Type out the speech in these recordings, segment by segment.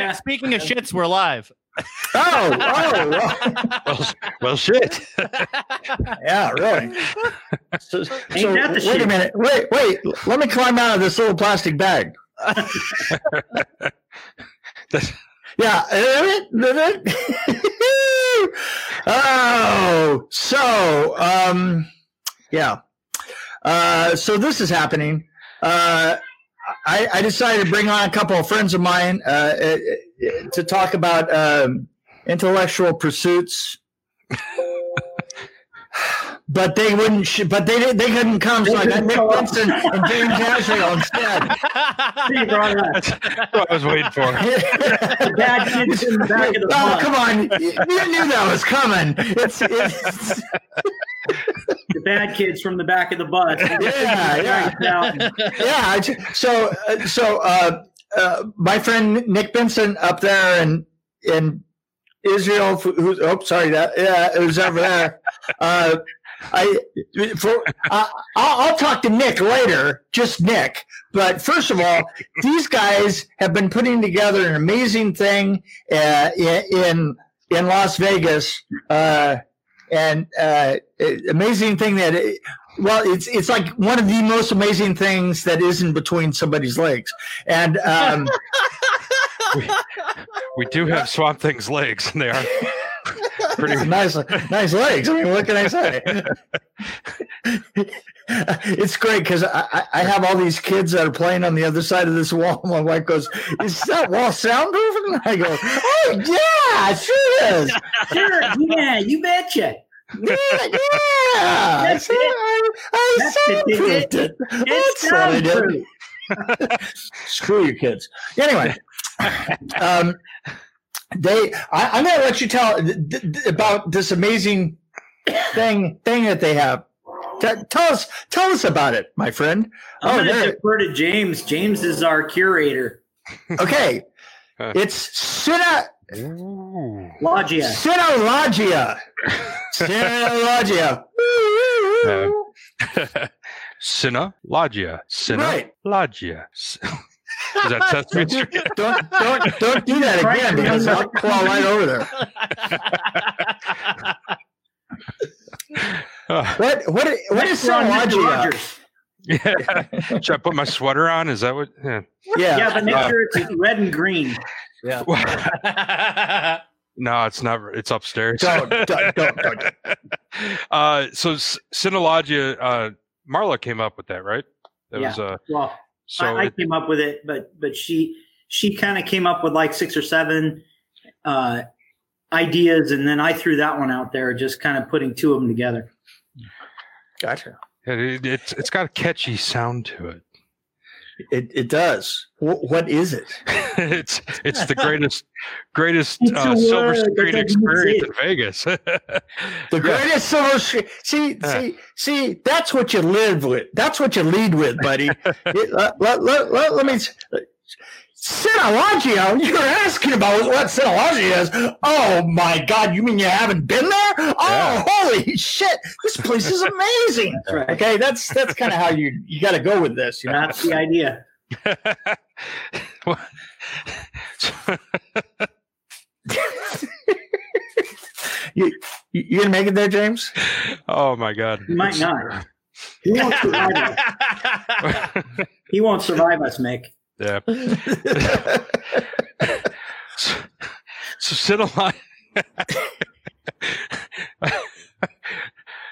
Yeah. Speaking of shits, we're live. Oh, oh, well, Well, well, shit. yeah, really. So, so that the wait a minute. Wait, wait. Let me climb out of this little plastic bag. Yeah. oh, so um, yeah. Uh, so this is happening. Uh, I, I decided to bring on a couple of friends of mine uh, uh, to talk about um, intellectual pursuits. But they wouldn't. Sh- but they didn't. They couldn't come. So I got Nick Benson and James Asriel instead. You brought. That's what I was waiting for. The bad kids in the back of the Oh, come on! You you knew that was coming. It's, it's The bad kids from the back of the bus. Yeah, yeah. yeah. So, uh, so uh, uh, my friend Nick Benson up there in in Israel, who's oh sorry that yeah, who's over there. Uh, I for uh, I'll, I'll talk to Nick later, just Nick. But first of all, these guys have been putting together an amazing thing uh, in in Las Vegas, uh, and uh, amazing thing that. well, it's it's like one of the most amazing things that isn't between somebody's legs, and um, We do have Swamp Thing's legs, and they are pretty. nice, nice legs. I mean, what can I say? it's great because I, I- have all these kids that are playing on the other side of this wall. My wife goes, "Is that wall soundproof?" And I go, "Oh yeah, it sure is. Sure, yeah, you betcha. Yeah, yeah. I, That's said- I, I That's soundproofed it. It's That's what I did. Screw you, kids. Anyway, um, they. I, I'm going to let you tell th- th- about this amazing thing thing that they have. T- tell us, tell us about it, my friend. I'm Oh, going to there. defer to James. James is our curator. Okay, it's Sina Ooh. Logia. Sinologia. Sinologia. Sina Logia. Uh, Sina Right. Logia. Is that Sesame Street? Don't don't don't do that again because I'll claw right over there. What what what is Next, we're on Mr. Sinologia? Rogers. yeah. Should I put my sweater on? Is that what? Yeah. Yeah, but make Uh, sure it's red and green. Yeah. no, it's not. It's upstairs. Don't, don't, don't, don't. uh, so S- Sinologia, uh, Marla came up with that, right? That Yeah. was uh. Well, So I, I it- came up with it, but but she she kind of came up with like six or seven uh, ideas, and then I threw that one out there, just kind of putting two of them together. Gotcha. it, it's it's got a catchy sound to it. It it does. Wh- what is it? it's it's the greatest greatest uh, silver screen experience in Vegas. The greatest silver screen. See, see, see. That's what you live with. That's what you lead with, buddy. It- let, let, let, let, let me. S- Sinologia? You're asking about what Sinologia is? Oh my God! You mean you haven't been there? Oh, Yeah. holy shit! This place is amazing. That's right. Okay, that's that's kind of how you you got to go with this. You know? That's the idea. you, you you gonna make it there, James? oh my god! He might not. He won't survive us. He won't survive us, Mick. Yeah. So, so sit along.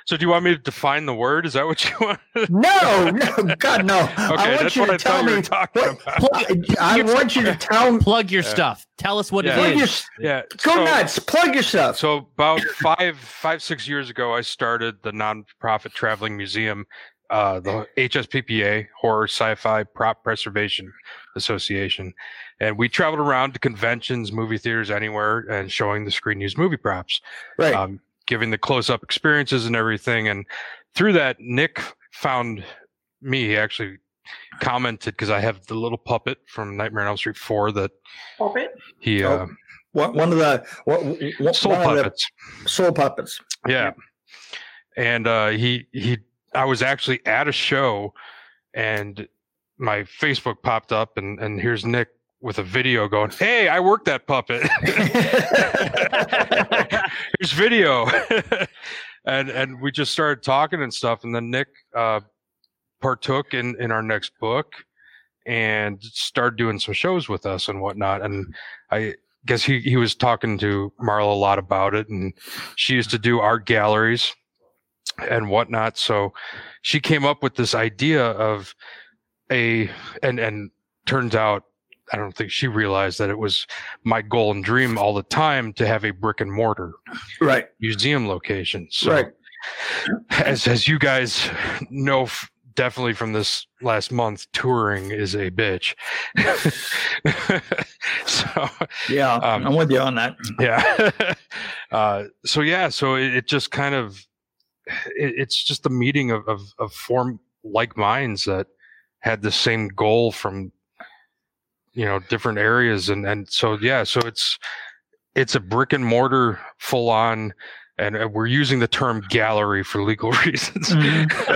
so do you want me to define the word? Is that what you want? No, no, God, no. Okay, I want that's you what to I tell thought you me. were talking what- about. I want you to tell. Plug your Yeah. stuff. Tell us what Yeah. Plug it your. Yeah. go so- nuts. Plug your stuff. So about five, five, six years ago, I started the nonprofit traveling museum, uh, the HSPPA, Horror Sci-Fi Prop Preservation Association, and we traveled around to conventions, movie theaters, anywhere, and showing the screen use movie props, right. um, giving the close-up experiences and everything. And through that, Nick found me. He actually commented because I have the little puppet from Nightmare on Elm Street Four that Puppet. he Oh, uh, one, one of the one, one soul of the puppets. soul puppets. Yeah. And uh, he he I was actually at a show and my Facebook popped up and and here's Nick with a video going, "Hey, I worked that puppet. Here's video." and and we just started talking and stuff, and then Nick uh, partook in in our next book and started doing some shows with us and whatnot. And I guess he he was talking to Marla a lot about it, and she used to do art galleries and whatnot. So she came up with this idea of a and and turns out I don't think she realized that it was my goal and dream all the time to have a brick and mortar right. museum location. So Right. as as you guys know f- definitely from this last month touring is a bitch. so Yeah. Um, I'm with you on that. yeah uh, so yeah so it, it just kind of it, it's just the meeting of, of of form like minds that had the same goal from you know different areas and and so yeah so it's it's a brick and mortar full on and uh, we're using the term gallery for legal reasons Mhm.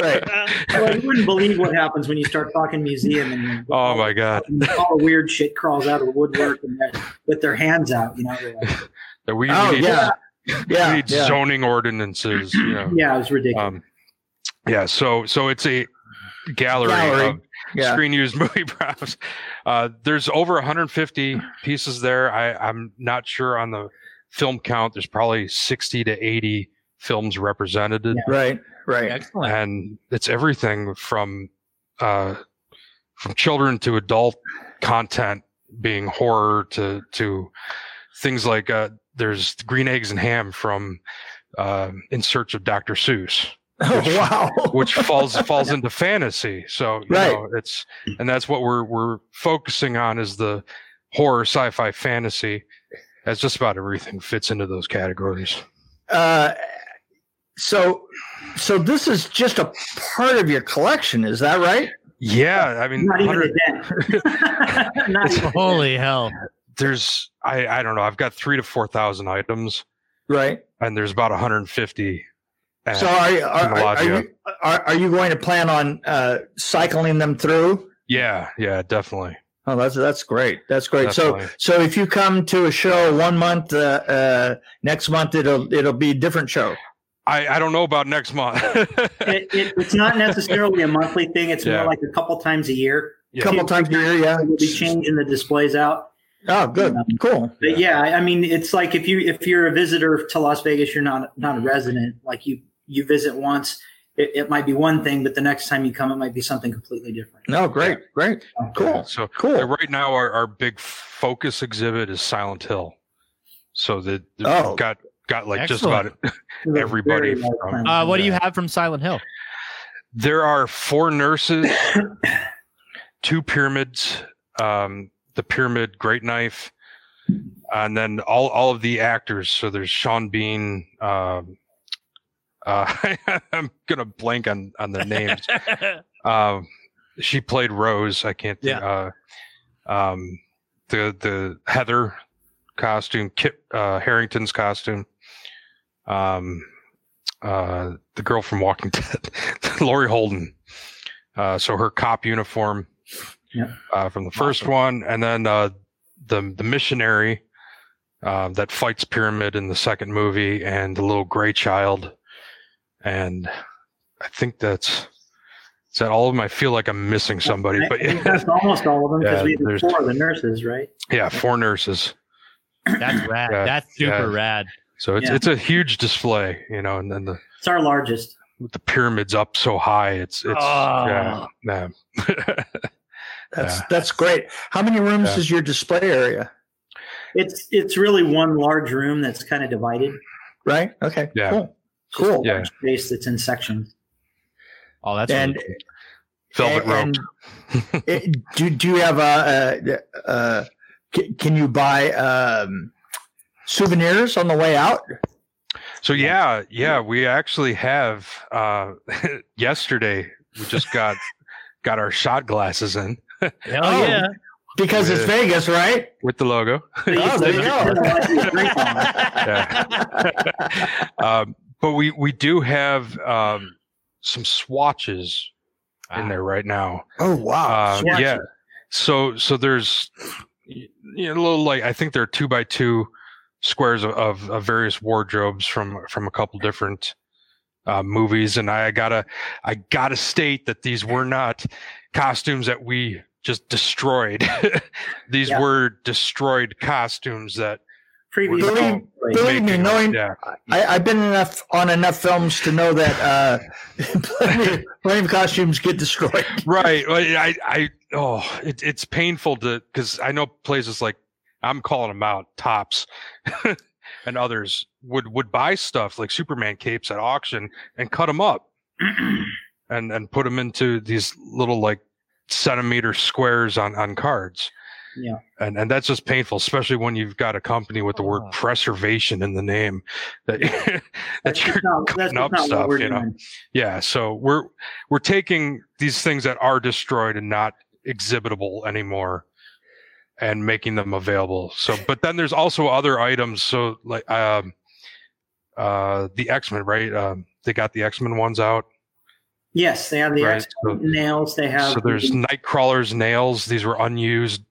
Right. Well, you wouldn't believe what happens when you start talking museum and oh my god all the weird shit crawls out of the woodwork and they're- with their hands out. You know, they're like, that we, Oh we need, yeah. We Yeah. need yeah. zoning ordinances you know yeah, it was ridiculous. um yeah so so it's a gallery, Gallery. of Yeah. screen used movie props uh there's over 150 pieces there i i'm not sure on the film count there's probably 60 to 80 films represented Right. Right. Excellent. and it's everything from uh from children to adult content being horror to to things like uh there's green eggs and ham from uh, in search of dr seuss Oh wow. which falls falls into fantasy. So you Right. know, it's and that's what we're we're focusing on is the horror, sci-fi, fantasy. As just about everything fits into those categories. Uh, so, so this is just a part of your collection, is that right? Yeah, I mean, Not even 100 a dent. Not even- Holy hell. There's I I don't know. I've got three to four thousand items, Right. and there's about 150. So, are you are, are, are you are, are you going to plan on uh, cycling them through? yeah, yeah, definitely. Oh, that's that's great. That's great. So, Definitely. so if you come to a show one month, uh, uh, next month it'll it'll be a different show. I I don't know about next month. it, it, it's not necessarily a monthly thing. It's Yeah. more like a couple times a year. Yeah. couple times a year, yeah. We'll be changing the displays out. Oh, good, cool. But yeah, I mean, it's like if you if you're a visitor to Las Vegas, you're not not a resident. Like you you visit once, it, it might be one thing, but the next time you come, it might be something completely different. No, great, great, cool, So cool. Right now, our, our big focus exhibit is Silent Hill. So that Oh. got got like just about. Everybody from- Uh, what do you have from Silent Hill? There are four nurses, two pyramids, um, the pyramid, Great Knife, and then all all of the actors. So there's Sean Bean. Um, uh, I'm gonna blank on on their names. um, she played Rose. I can't think. Uh, um, the the Heather costume, Kit uh, Harington's costume. Um, uh, the girl from Walking Dead, Laurie Holden. Uh, so her cop uniform Yeah. uh, from the first one, and then uh, the the missionary uh, that fights Pyramid in the second movie, and the little gray child, and I think that's is that all of them. I feel like I'm missing somebody, I but think that's almost all of them because Yeah, we have there's- four of the nurses, right? yeah, four nurses. That's rad. Yeah, That's super yeah. rad. So it's Yeah. it's a huge display, you know, and then the It's our largest. with the pyramids up so high, it's it's Oh. yeah. That's Yeah. that's great. How many rooms Yeah. is your display area? It's it's really one large room that's kind of divided. Right. Okay. Yeah. Cool. Cool. Yeah. Space that's in sections. Oh, that's And really Velvet rope. it- do do you have a, uh uh can you buy um, souvenirs on the way out? So yeah, yeah, we actually have uh yesterday we just got got our shot glasses in Hell Oh. yeah. Because it's Vegas, right? with the logo. Oh, there you go. Um, but we we do have um some swatches in there right now. Oh wow! Uh, yeah. so so there's you know, a little like I think there are two by two squares of, of, of various wardrobes from from a couple different uh, movies, and I gotta I gotta state that these were not costumes that we just destroyed. these Yeah. were destroyed costumes that Previous. Believe- believe me, knowing yeah I, I've been enough on enough films to know that uh, plenty, plenty of costumes get destroyed. right Well, I I oh it, it's painful to because I know places like I'm calling them out tops and others would would buy stuff like Superman capes at auction and cut them up and and put them into these little like centimeter squares on on cards. Yeah. And and that's just painful, especially when you've got a company with the word Oh. preservation in the name that that That's you're not, cutting up stuff, you know. doing. Yeah, so we're we're taking these things that are destroyed and not exhibitable anymore and making them available. So but then there's also other items so like um uh the X-Men, right? Um they got the X-Men ones out. Yes, they have the Right, so- nails. They have. So there's Nightcrawler's nails. These were unused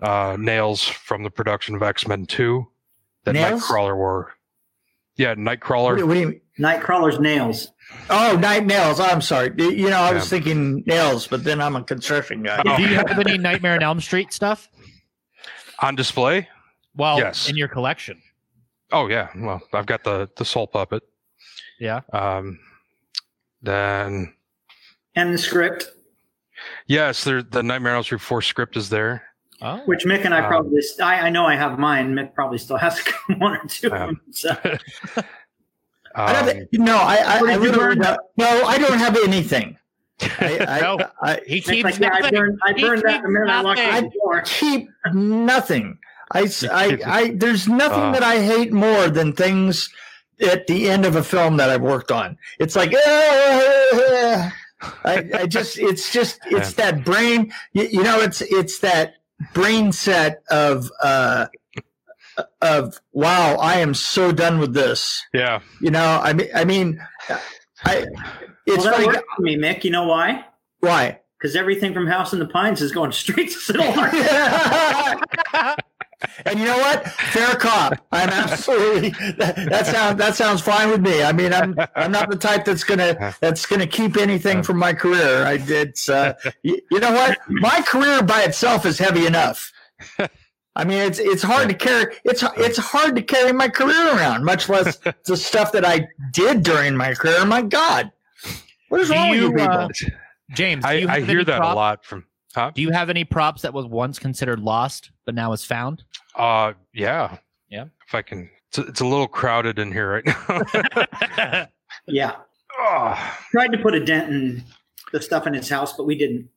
uh nails from the production of X-Men 2 that Nails? Nightcrawler wore. Yeah, What, Nightcrawler. do- what do you, Nightcrawler's nails. oh, night nails. I'm sorry. You know, I was Yeah. thinking nails, but then I'm a construction guy. Oh. Do you have any Nightmare on Elm Street stuff? on display? Well, Yes. in your collection. Oh yeah. Well, I've got the the soul puppet. Yeah. Um then And the script, Yes, there, the Nightmare on Elm Street 4 script is there. Oh. which Mick and I Um, probably, st- I, I know I have mine. Mick probably still has one or two. Yeah. of them, so. I don't Um, think- no, I, I, I did you literally don't- no, I don't have anything. I, I, No. I, he keeps like, yeah, I nothing. burned, I burned that the minute I walked the door. keep nothing. I, s- I, keep- I- there's nothing Uh. that I hate more than things at the end of a film that I've worked on. It's like, "Ah." I, I just, it's just, it's that brain, you, you know, it's, it's that brain set of, uh, of wow, I am so done with this. yeah. You know, I mean, I mean, I, it's well, that funny. worked for me, Mick. You know why? Why? Because everything from House in the Pines is going straight to Silver. and you know what? Fair cop. I'm absolutely that, that sounds that sounds fine with me. I mean, I'm I'm not the type that's gonna that's gonna keep anything from my career. I did. uh, you, you know what? My career by itself is heavy enough. I mean, it's it's hard to carry. It's it's hard to carry my career around, much less the stuff that I did during my career. My God, what is Do wrong with you you, people? uh, James, do I, you I have hear any that prop- a lot from huh? Do you have any props that was once considered lost but now is found? Uh yeah. Yeah. If I can it's a, it's a little crowded in here right now. yeah. oh, Tried to put a dent in the stuff in his house, but we didn't.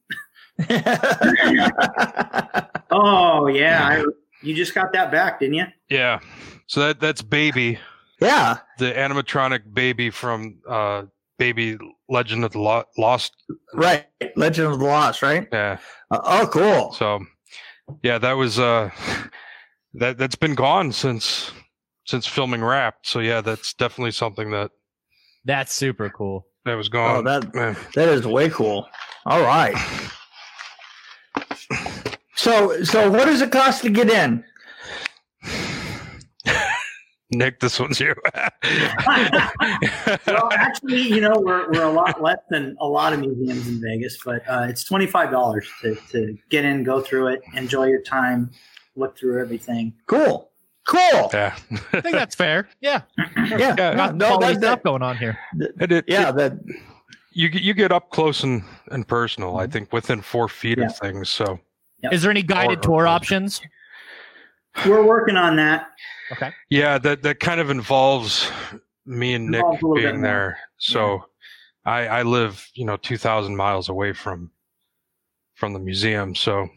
Oh, yeah. I, you just got that back, didn't you? yeah. So that that's baby, yeah, the animatronic baby from uh Baby Legend of the Lo- Lost. right. Legend of the Lost, right? Yeah. Uh, oh, cool. So yeah, that was uh that that's been gone since since filming Wrapped. So yeah, that's definitely something that That's super cool. that was gone. Oh, that Yeah. that is way cool. All right. So, so what does it cost to get in? Nick, this one's you. well, actually, you know, we're, we're a lot less than a lot of museums in Vegas, but uh, it's twenty five dollars to, to get in, go through it, enjoy your time, look through everything. Cool, cool. yeah. I think that's fair. Yeah. Yeah, Yeah. no, Got no, quality that- stuff that- going on here. And it, yeah, it- that you get- you get up close and, and personal. I think within four feet Yeah. of things. So Yep. Is there any guided Or- tour options? We're working on that. Okay. yeah, that that kind of involves me and Nick Involves a little bit being there. So I I live you know two thousand miles away from from the museum. So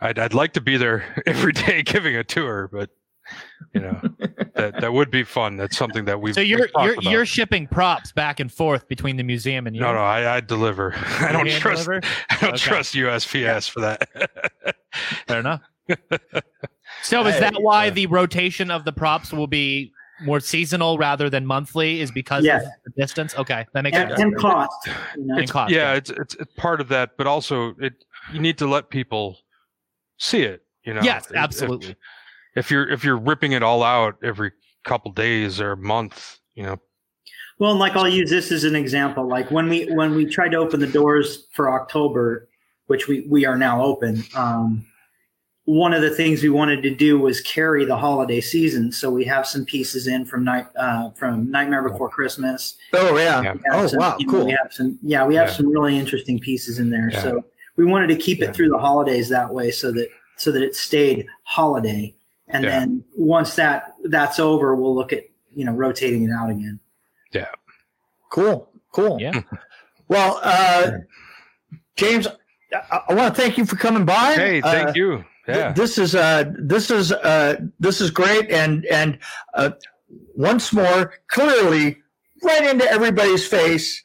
I'd I'd like to be there every day giving a tour, but you know that that would be fun. That's something that we've So you're we've you're about. you're shipping props back and forth between the museum and you. no no I I deliver. I don't hand trust deliver? I don't Okay. trust USPS for that. Fair enough. So is that why the rotation of the props will be more seasonal rather than monthly? Is because Yes. of the distance? Okay, that makes And, sense. and cost. You know? And cost, yeah, yeah. it's, it's it's part of that, but also it you need to let people see it. You know. yes, If- if- absolutely. If, you're if you're ripping it all out every couple days or month, you know. Well, and like I'll use this as an example. Like when we when we tried to open the doors for October, which we we are now open. Um, one of the things we wanted to do was carry the holiday season, so we have some pieces in from night uh, from Nightmare Before Christmas. Oh yeah. Yeah. We have Oh some- wow, you know, cool. We have some, yeah, we have Yeah. some really interesting pieces in there. Yeah. So we wanted to keep it through the holidays that way, so that so that it stayed holiday. And Yeah. then once that that's over, we'll look at you know rotating it out again. Yeah. Cool. Cool. Yeah. Well, uh, James, I, I want to thank you for coming by. Hey, thank Uh, you. Yeah. This is uh, this is uh, this is great, and and uh, once more, clearly, right into everybody's face.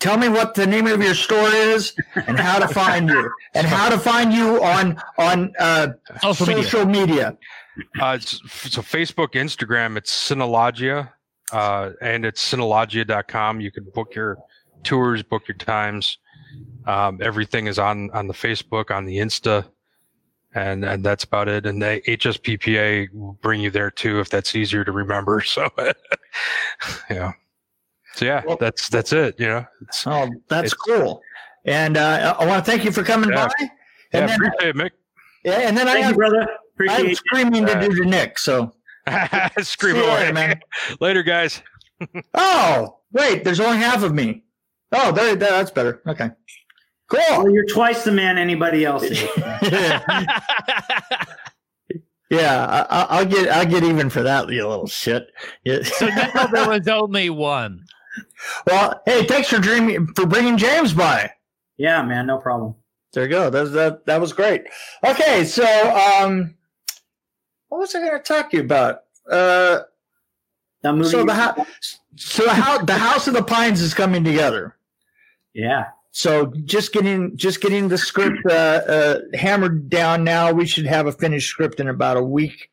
Tell me what the name of your store is, and how to find you, and how to find you on on uh, Social media. social media. Uh, it's, so Facebook, Instagram, it's Synologia, uh, and it's synologia.com. You can book your tours, book your times. Um, everything is on on the Facebook, on the Insta, and and that's about it. And the HSPPA will bring you there too if that's easier to remember. So, yeah. So yeah, Well- that's that's it. You know, it's, Oh, that's It's- cool. And uh, I want to thank you for coming Yeah. by. yeah, And then, appreciate it, Mick. yeah, and then I Thank you, have, brother. I Appreciate have it. screaming to do to Nick. So Scream away, later, man. Later, guys. Oh, wait, there's only half of me. Oh, there, there that's better. Okay. Well, you're twice the man anybody else is. yeah, I, I- I'll get I'll get even for that, you little shit. Yeah. so now there was only one. well, hey, thanks for dreaming for bringing James by. yeah, man, no problem. There you go. That that that was great. Okay, so um, what was I going to talk to you about? Uh, movie. so the house, so the house, the House of the Pines is coming together. yeah, So just getting just getting the script uh, uh, hammered down now. We should have a finished script in about a week.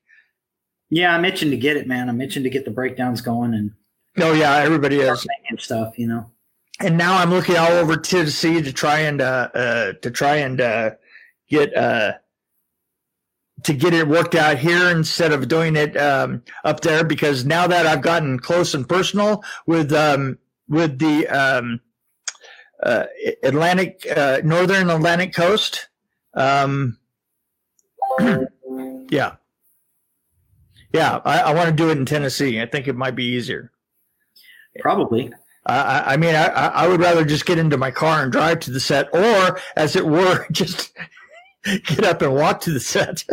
yeah, I'm itching to get it, man. I'm itching to get the breakdowns going and Oh yeah, everybody is. and stuff. You know. And now I'm looking all over Tennessee to try and uh, uh, to try and uh, get uh, to get it worked out here instead of doing it um, up there because now that I've gotten close and personal with um, with the um, uh, Atlantic uh, Northern Atlantic coast, um, yeah, yeah, I, I want to do it in Tennessee. I think it might be easier. Probably. I, I- I mean, I, I I would rather just get into my car and drive to the set, or as it were, just get up and walk to the set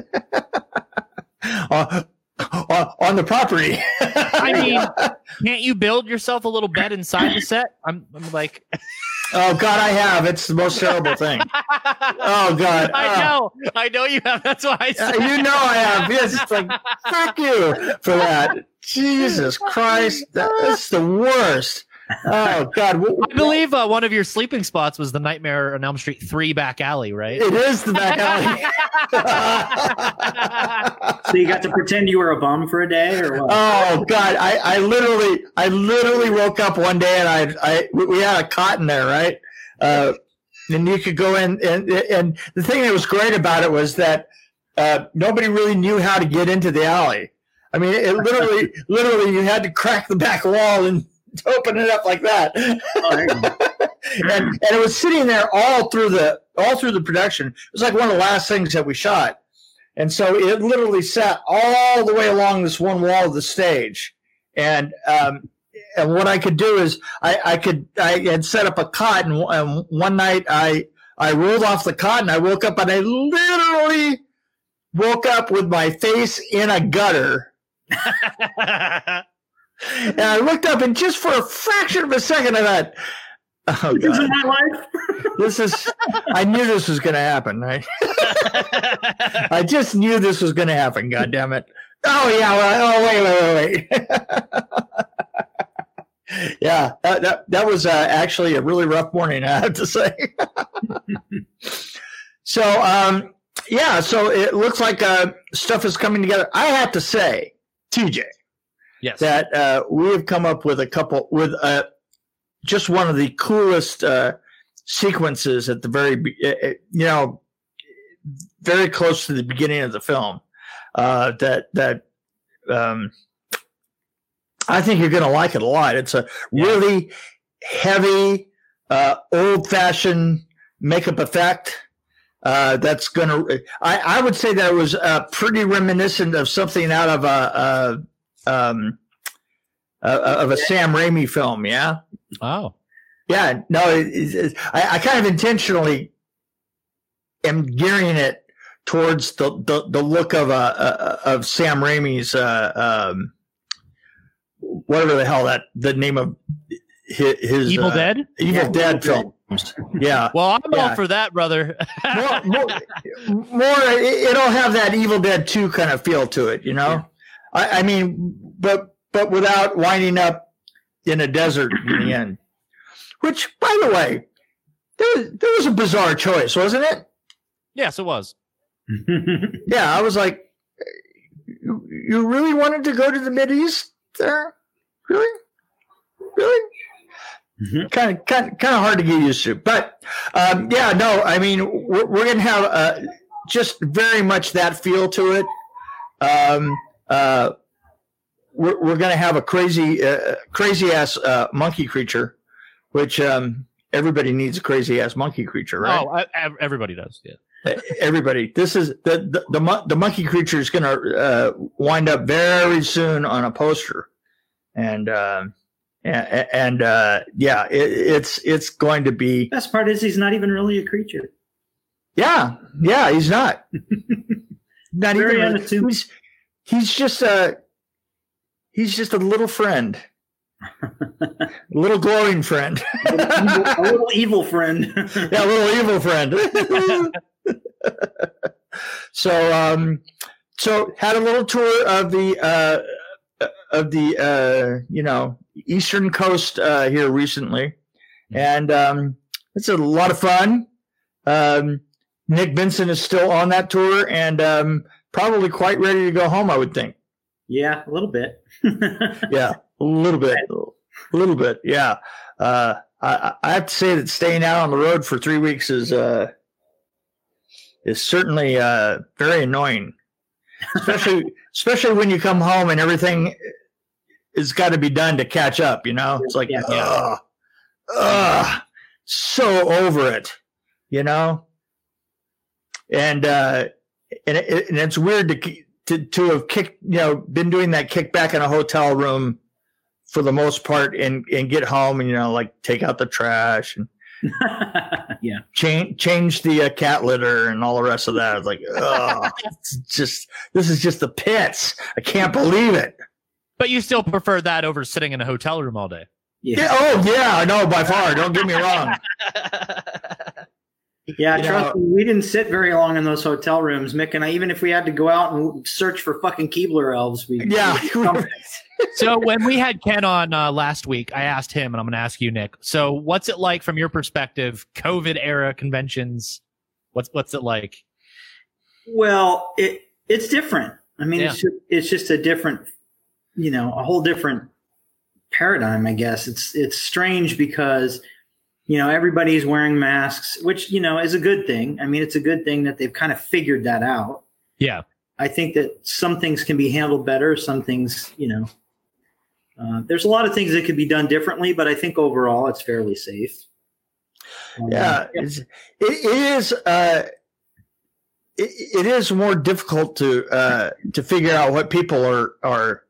on, on, on the property. I mean, can't you build yourself a little bed inside the set? I'm, I'm like, oh God, I have. It's the most terrible thing. Oh God, I Oh. know, I know you have. That's why I said. you know I have. Yes, it's like fuck you for that. Jesus Christ, that's the worst. Oh God, Wh- I believe uh, one of your sleeping spots was the Nightmare on Elm Street three back alley, right? it is the back alley. So you got to pretend you were a bum for a day, or what? Oh God, I, I literally, I literally woke up one day and I, I, we had a cot in there, right? Uh, and you could go in, and and the thing that was great about it was that uh, nobody really knew how to get into the alley. I mean, it literally, literally, you had to crack the back wall and open it up like that. Oh, there you go. and and it was sitting there all through the all through the production. It was like one of the last things that we shot, and so it literally sat all the way along this one wall of the stage. And um, and what I could do is I, I could I had set up a cot, and, and one night I I rolled off the cot, and I woke up, and I literally woke up with my face in a gutter. And I looked up, and just for a fraction of a second, I thought, "Oh This is God, my life. this is." I knew this was going to happen. Right? I just knew this was going to happen. God damn it! Oh yeah. Well, oh wait, wait, wait, wait. yeah, that, that that was uh, actually a really rough morning. I have to say. so um, yeah, so it looks like uh, stuff is coming together. I have to say, TJ yes. that uh, we have come up with a couple with uh, just one of the coolest uh, sequences at the very, eh, eh, you know, very close to the beginning of the film. Uh, that that um, I think you're going to like it a lot. It's a really heavy, uh, old-fashioned makeup effect. Uh, that's going to. I, I would say that it was uh, pretty reminiscent of something out of a, a um, uh, of a Sam Raimi film. Yeah. Oh. Yeah, no, it, it, I, I, kind of intentionally am gearing it towards the, the, the look of uh, uh, of Sam Raimi's uh, um, whatever the hell that the name of his, his Evil uh, Dead. Evil Yeah, Dead Evil films. Yeah, Well, I'm Yeah. all for that, brother. more, more, more it- it'll have that Evil Dead 2 kind of feel to it, you know? I, I mean, but but without winding up in a desert in the end. Which, by the way, there was, there was a bizarre choice, wasn't it? yes, it was. Yeah, I was like, you, you really wanted to go to the Mid East there? Really? Really? Kind of, kind kind of hard to get used to. But um, yeah, no, I mean, we're, we're going to have uh, just very much that feel to it. Um, uh, we're we're going to have a crazy, uh, crazy ass uh, monkey creature, which um, everybody needs a crazy ass monkey creature, right? Oh, I, everybody does. Yeah. everybody this is the the, the, the monkey creature is going to uh, wind up very soon on a poster and um and, and uh yeah it, it's it's going to be Best part is he's not even really a creature. yeah yeah he's not not Very even unassuming. he's he's just a he's just a little friend a little glowing friend a, little evil, a little evil friend. yeah, a little evil friend. so, um, so had a little tour of the uh, of the uh, you know eastern coast uh, here recently, and um, it's a lot of fun. Um, Nick Benson is still on that tour and um, probably quite ready to go home. I would think. yeah, a little bit. Yeah, a little bit, a little bit. Yeah. Uh, I, I have to say that staying out on the road for three weeks is uh, is certainly uh, very annoying, especially especially when you come home and everything has got to be done to catch up. You know, it's like, Yeah. ugh, ugh, so over it. You know, and uh, and it, and it's weird to to to have kicked you know been doing that kickback in a hotel room for the most part and and get home and you know like take out the trash and yeah. change change the uh, cat litter and all the rest of that. It's like, oh, it's just this is just the pits. I can't believe it. But you still prefer that over sitting in a hotel room all day. Yeah. Yeah, oh yeah, no, by far. Don't get me wrong. Yeah, You trust know- me, we didn't sit very long in those hotel rooms, Mick and I. Even if we had to go out and search for fucking Keebler elves, we Yeah. so when we had Ken on uh, last week, I asked him, and I'm going to ask you, Nick. So what's it like from your perspective? COVID era conventions. What's what's it like? Well, it it's different. I mean, Yeah. it's just, it's just a different, you know, a whole different paradigm. I guess it's it's strange because you know everybody's wearing masks, which you know is a good thing. I mean, it's a good thing that they've kind of figured that out. Yeah. I think that some things can be handled better. Some things, you know, uh, there's a lot of things that could be done differently, but I think overall it's fairly safe. Um, Yeah, it's, it, it is. Uh, it, it is more difficult to uh, to figure out what people are are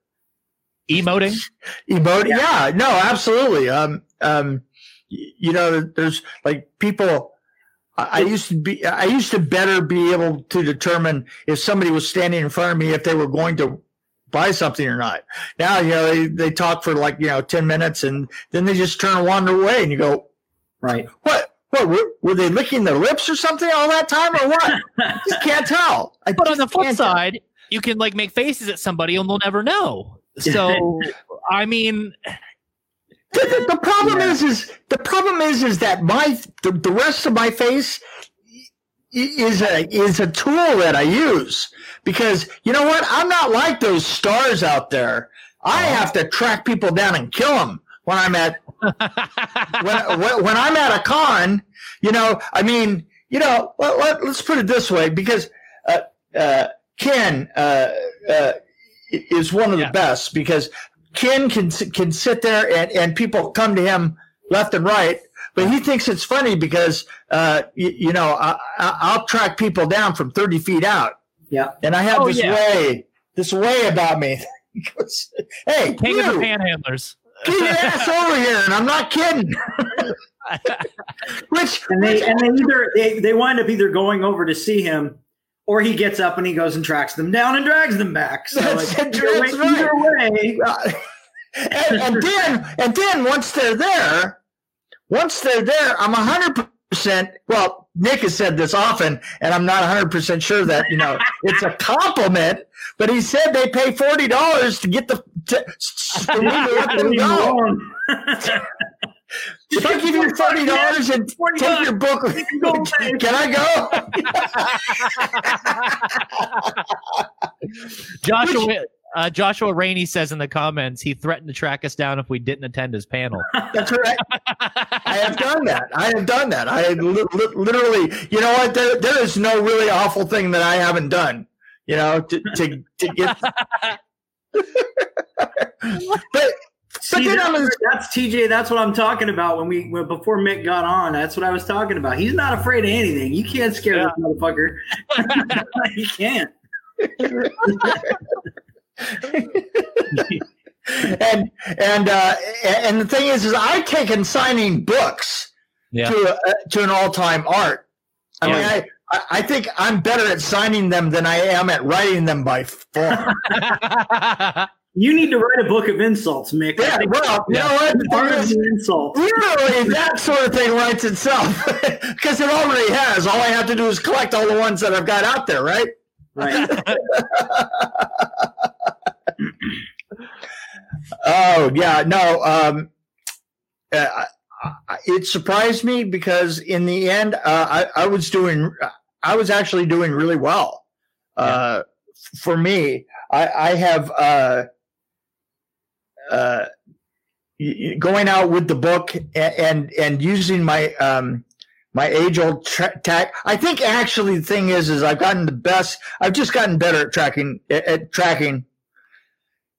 Emoting. emoting. Yeah. no, absolutely. Um, um, y- you know, there's like people. I I used to be. I used to better be able to determine if somebody was standing in front of me if they were going to buy something or not. Now, you know, they, they talk for like you know ten minutes and then they just turn and wander away, and you go, Right. what? What were, were they licking their lips or something all that time, or what? I just can't tell. I But on the flip can't tell. side, you can like make faces at somebody and they'll never know. So I mean, the, the, the problem Yeah. is, is the problem is, is that my the, the rest of my face is a is a tool that I use because you know what? I'm not like those stars out there. I Oh. have to track people down and kill them when I'm at when, when, when I'm at a con, you know, I mean, you know, let, let, us put it this way because uh, uh, Ken uh, uh is one of Yeah. the best because Ken can can sit there and, and people come to him left and right, but he thinks it's funny because uh, you, you know I, I- I'll track people down from thirty feet out, Yeah. and I have Oh, this yeah. way this way about me. Goes, hey, King of the panhandlers. get your ass over here, and I'm not kidding. Which And they and they either they, they wind up either going over to see him, or he gets up and he goes and tracks them down and drags them back. So That's- it's, that's either, way, right. either way, Uh, and, and then and then once they're there, once they're there, I'm hundred percent. Well, Nick has said this often, and I'm not hundred percent sure that you know it's a compliment. But he said they pay forty dollars to get the. To, to let them leave him go. alone. If I give you forty dollars and take your book, can I go? Joshua uh, Joshua Rainey says in the comments he threatened to track us down if we didn't attend his panel. That's right. I have done that. I have done that. I li- li- literally, you know what? There, there is no really awful thing that I haven't done. You know, to to, to get. but See, then that's, I'm that's TJ. That's what I'm talking about. When we when, before Mick got on, that's what I was talking about. He's not afraid of anything. You can't scare this motherfucker. you can't. and and uh, and the thing is, is I've taken signing books Yeah. to a, to an all time art. I mean, Yeah. I. I I think I'm better at signing them than I am at writing them by form. You need to write a book of insults, Mick. yeah, well, you know what? The Part of is- the insults. Literally, that sort of thing writes itself because it already has. All I have to do is collect all the ones that I've got out there, right? Right. Oh yeah, no. Um, uh, it surprised me because in the end, uh, I, I was doing, I was actually doing really well. Uh, f- for me, I, I have uh, going out with the book and and, and using my um, my age old tra- tack. I think actually the thing is, is I've gotten the best. I've just gotten better at tracking at, at tracking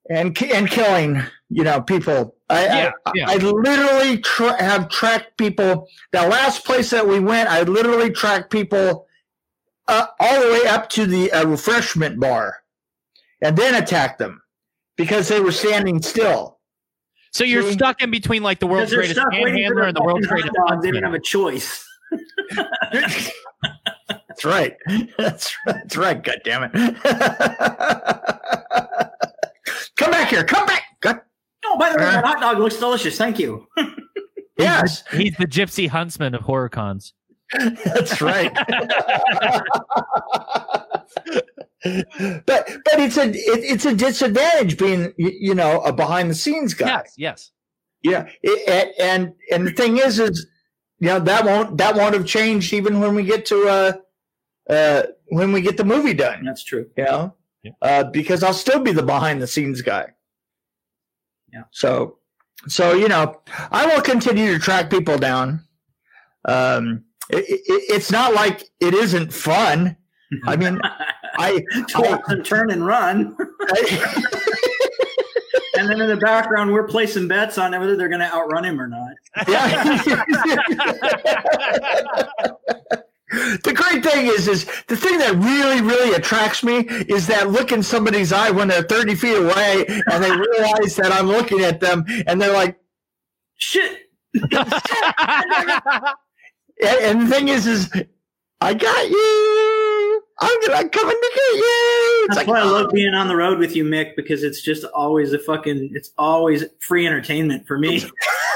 and and killing. You know, people. I Yeah, I, yeah. I literally tra- have tracked people. The last place that we went, I literally tracked people uh, all the way up to the uh, refreshment bar, and then attacked them because they were standing still. so you're See? stuck in between like the world's greatest stuck waiting for panhandler and the world's greatest dog. They didn't have a choice. That's right. That's that's right. God damn it! come back here. Come back. God, Oh, by the way, that uh-huh. hot dog looks delicious. Thank you. yes, He's the gypsy huntsman of horror cons. that's right. But but it's a it, it's a disadvantage being you, you know a behind the scenes guy. Yes, yes. Yeah, it, and and the thing is, is you know that won't that won't have changed even when we get to uh uh when we get the movie done. That's true. You know, Yeah. uh, because I'll still be the behind the scenes guy. Yeah. So, so you know, I will continue to track people down. Um, it, it, it's not like it isn't fun. I mean, I, Toss and turn and run. I And then in the background, we're placing bets on whether they're going to outrun him or not. Yeah. the great thing is, is the thing that really, really attracts me is that look in somebody's eye when they're 30 feet away and they realize that I'm looking at them and they're like, Shit. and, and the thing is, is I got you. I'm gonna come and get you. It's That's like, why I love being on the road with you, Mick, because it's just always a fucking, it's always free entertainment for me.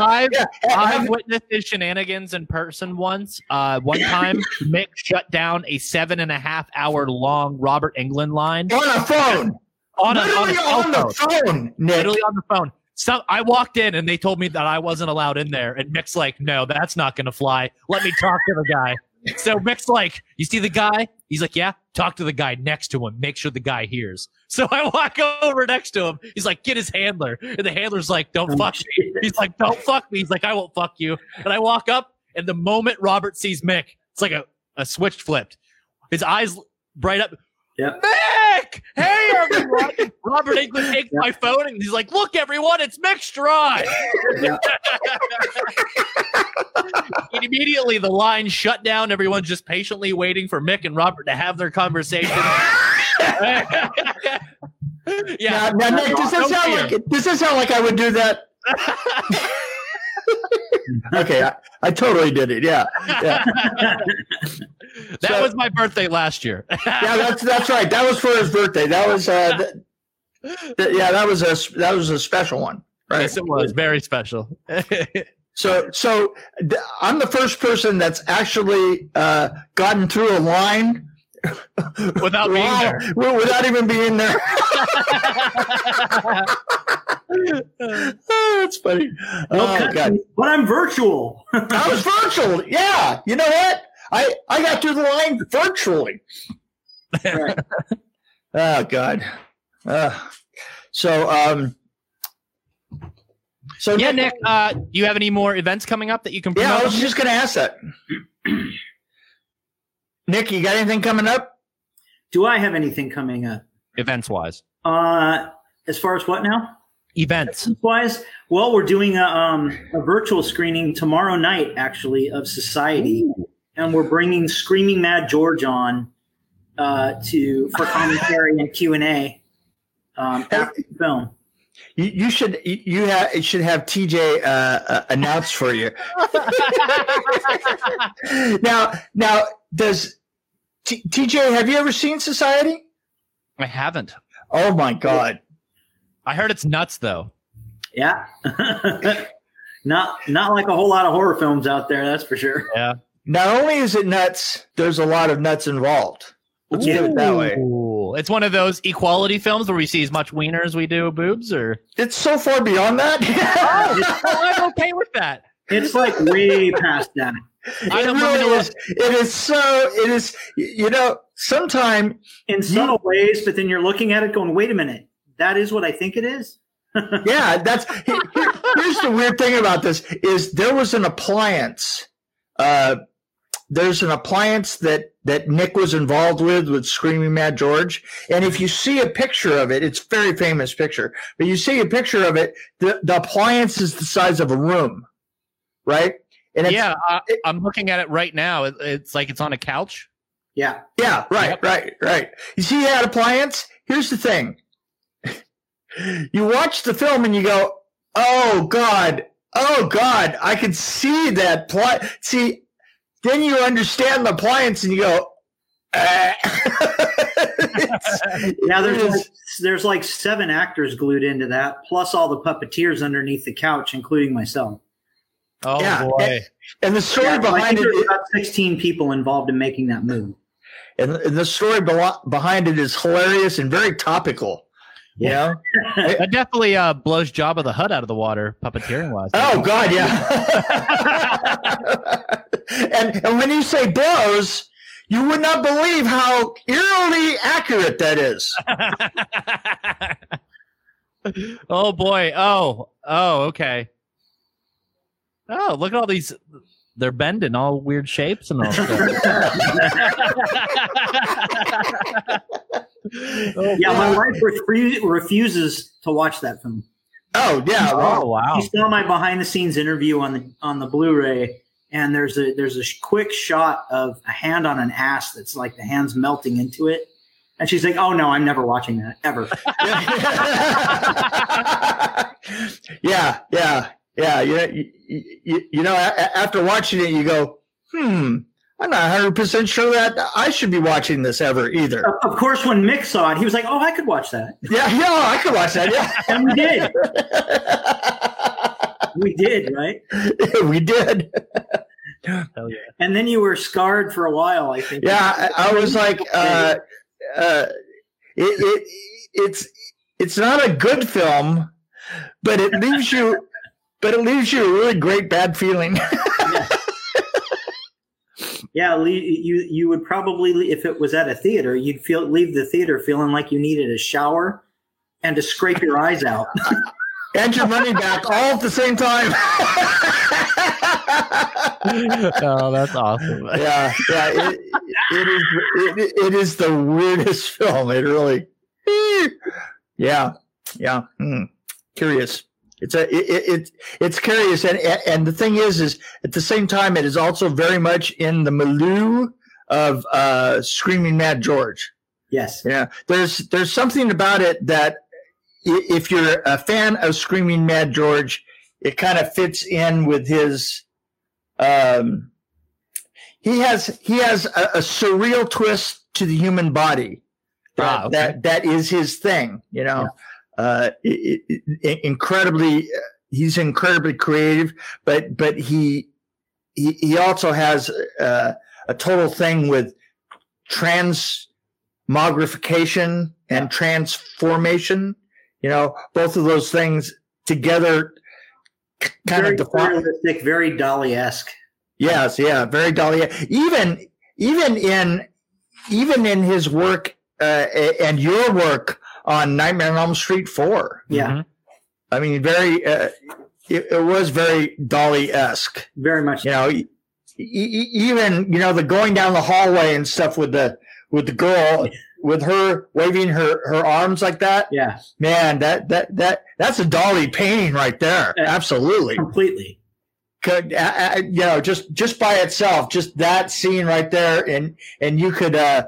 I've, I've witnessed his shenanigans in person once. Uh, one time, Mick shut down a seven and a half hour long Robert Englund line on a phone. on a, on a cell on phone. the phone, Nick. Literally on the phone. So I walked in and they told me that I wasn't allowed in there. And Mick's like, no, that's not going to fly. Let me talk to the guy. So Mick's like, you see the guy? He's like, yeah. Talk to the guy next to him. Make sure the guy hears. So I walk over next to him. He's like, get his handler. And the handler's like, don't fuck me. He's like, don't fuck me. He's like, I won't fuck you. And I walk up, and the moment Robert sees Mick, it's like a, a switch flipped. His eyes bright up. Yep. Mick! Hey, everyone! Robert Englund takes Yep. my phone and he's like, look, everyone, it's Mick Stride. Yep. Immediately the line shut down. Everyone's just patiently waiting for Mick and Robert to have their conversation. yeah. Now, now, Nick, does No that sound like does that sound like I would do that? Okay, I, I totally did it. Yeah, yeah, that So- was my birthday last year. yeah. That's that's right. That was for his birthday. That was uh, th- th- yeah. That was a that was a special one, right? yes, it was very special. So so th- I'm the first person that's actually uh, gotten through a line Without being Wow, there. without even being there. oh, that's funny. Oh cut- god, But I'm virtual. I was virtual. Yeah, you know what? I I got through the line virtually. Right. Oh god. Uh, so um. So yeah, Nick, uh, do you have any more events coming up that you can promote? Yeah, I was just going to ask that. Nick, you got anything coming up? Do I have anything coming up? events wise. Uh, as far as what now? Events. wise well we're doing a, um, a virtual screening tomorrow night actually of society and we're bringing screaming mad george on uh, to for commentary and q&a um, after the film You, you should you, you ha- you should have TJ uh, uh, announce for you. now, now does T- TJ have you ever seen Society? I haven't. Oh my God! I heard it's nuts though. yeah not not like a whole lot of horror films out there that's for sure Yeah. Not only is it nuts, there's a lot of nuts involved. Let's Ooh. do it that way. Ooh, it's one of those equality films where we see as much wiener as we do boobs, or It's so far beyond that. oh, I'm okay with that. it's like way past that I it don't really know. is. It is so. It is. You know, sometime in subtle ways but then you're looking at it going wait a minute that is what i think it is yeah that's here- here- here's the weird thing about this is there was an appliance uh there's an appliance that that nick was involved with with screaming mad george and if you see a picture of it it's a very famous picture but you see a picture of it the, the appliance is the size of a room right and it's, yeah, I, it- I'm looking at it right now. It, it's like it's on a couch. yeah Yeah, right, Yep. right, right. You see that appliance? Here's the thing. You watch the film and you go, "Oh God, oh God, I can see that plot. See, then you understand the appliance and you go, "Ah." It's- Yeah, there's like, there's like seven actors glued into that, plus all the puppeteers underneath the couch, including myself. Oh Yeah, boy. and the story Yeah, behind think it, there's about 16 people involved in making that move. and, and the story belo- behind it is hilarious and very topical. You know? That definitely uh, blows Jabba the Hutt out of the water, puppeteering wise. Oh God, yeah. and and when you say blows, you would not believe how eerily accurate that is. oh boy. Oh. Oh. Okay. Oh, look at all these. They're bending all weird shapes and all. oh, Yeah, my wife refu- refuses to watch that film. Oh yeah. well, oh wow. She saw my behind the scenes interview on the on the Blu-ray, and there's a there's a quick shot of a hand on an ass that's like the hands melting into it, and she's like, "Oh no, I'm never watching that ever." yeah, yeah, yeah. You, you, you, you know, a- a- after watching it, you go, hmm. I'm not 100 percent sure that I should be watching this ever either. of course, when Mick saw it, he was like, "Oh, I could watch that," Yeah, yeah, I could watch that. Yeah. and we did. We did, right? we did. Hell yeah. And then you were scarred for a while, I think. Yeah, I, I was like, uh, uh, it, it, it's it's not a good film, but it leaves you, but it leaves you a really great bad feeling. Yeah, le- you you would probably if it was at a theater, you'd feel leave the theater feeling like you needed a shower and to scrape your eyes out. and your money back all at the same time. oh, that's awesome. yeah, yeah. It, it is. It, it is the weirdest film. It really. Yeah, yeah. Hmm. Curious. It's a. It, it it's curious, and and the thing is, is at the same time, it is also very much in the milieu of uh, Screaming Mad George. yes. Yeah, there's there's something about it that if you're a fan of Screaming Mad George, it kind of fits in with his. Um, he has he has a, a surreal twist to the human body. That, Ah, okay. that that is his thing, you know. Uh, i- i- i- incredibly, he's incredibly creative, but but he he, he also has uh, a total thing with transmogrification and transformation. You know, both of those things together kind very of define. very Dali esque. Yes, yeah, very Dali. Even even in even in his work uh, and your work on Nightmare on Elm Street Four. Yeah, Mhm. I mean, very. Uh, it, it was very Dali esque. very much. You know, e- e- even you know the going down the hallway and stuff with the with the girl with her waving her her arms like that. Yeah, Man, that that that that's a Dali painting right there. Uh, Absolutely. completely. Could uh, uh, you know just just by itself, just that scene right there, and and you could uh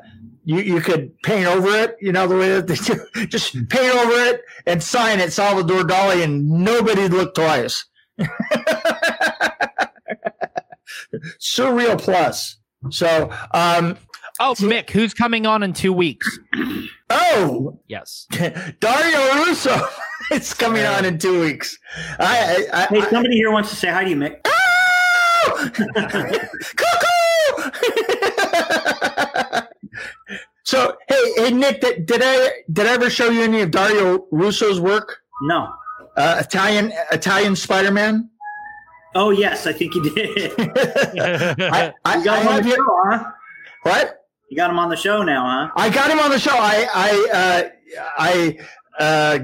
you you could paint over it. You know the way that they do, just paint over it and sign it Salvador Dali, and nobody'd look twice. Surreal plus. So, um, Oh, Mick, who's coming on in two weeks? oh, Yes. Dario Russo it's coming on in two weeks. I, I, I, Hey, somebody here wants to say hi to you, Mick. Cuckoo! So, hey, hey, Nick, did, did I did I ever show you any of Dario Russo's work? No. Uh, Italian Italian Spider Man. Oh yes, I think you did. I, I, I got him on the show, huh? what? You got him on the show now, huh? I got him on the show. I I uh, I uh,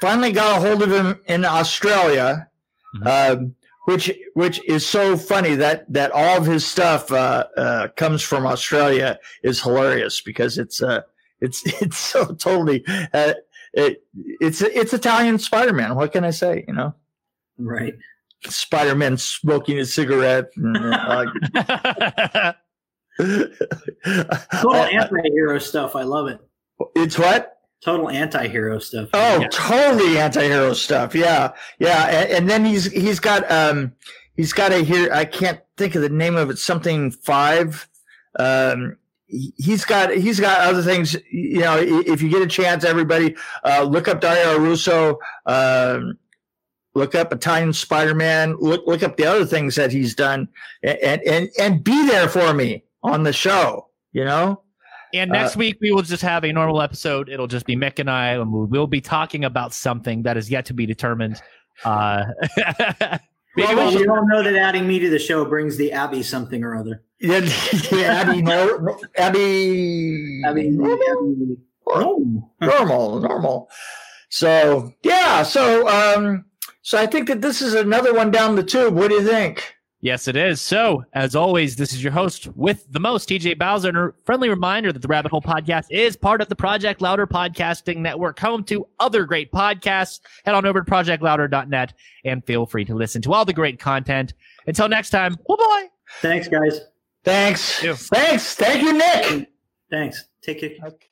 finally got a hold of him in Australia, um, which which is so funny that that all of his stuff uh, uh, comes from Australia is hilarious because it's uh, it's it's so totally uh, it, it's it's Italian Spider Man. What can I say? You know, Right. Spider Man smoking a cigarette. And, uh, Total anti-hero stuff. I love it. it's what? Total anti-hero stuff. Oh, Yeah. totally anti-hero stuff. Yeah, yeah. And, and then he's he's got um he's got a here. I can't think of the name of it. Something five. Um, he- he's got he's got other things. You know, if you get a chance, everybody uh, look up Dario Russo. Um, look up Italian Spider-Man. Look look up the other things that he's done, and and and be there for me on the show. You know. And Uh, next week we will just have a normal episode. It'll just be Mick and I, and we will be talking about something that is yet to be determined. Uh, maybe Well, we'll- you all know that adding me to the show brings the Abby something or other. Yeah, yeah, Abby, no, Abby, Abby, Abby oh. normal, normal. So yeah, so um, so I think that this is another one down the tube. What do you think? Yes, it is. So, as always, this is your host with the most, TJ Bowser. And a friendly reminder that the Rabbit Hole Podcast is part of the Project Louder Podcasting Network, home to other great podcasts. Head on over to projectlouder.net and feel free to listen to all the great content. Until next time, oh bye bye. Thanks, guys. Thanks, thanks, thank you, Nick. Thanks. Take care.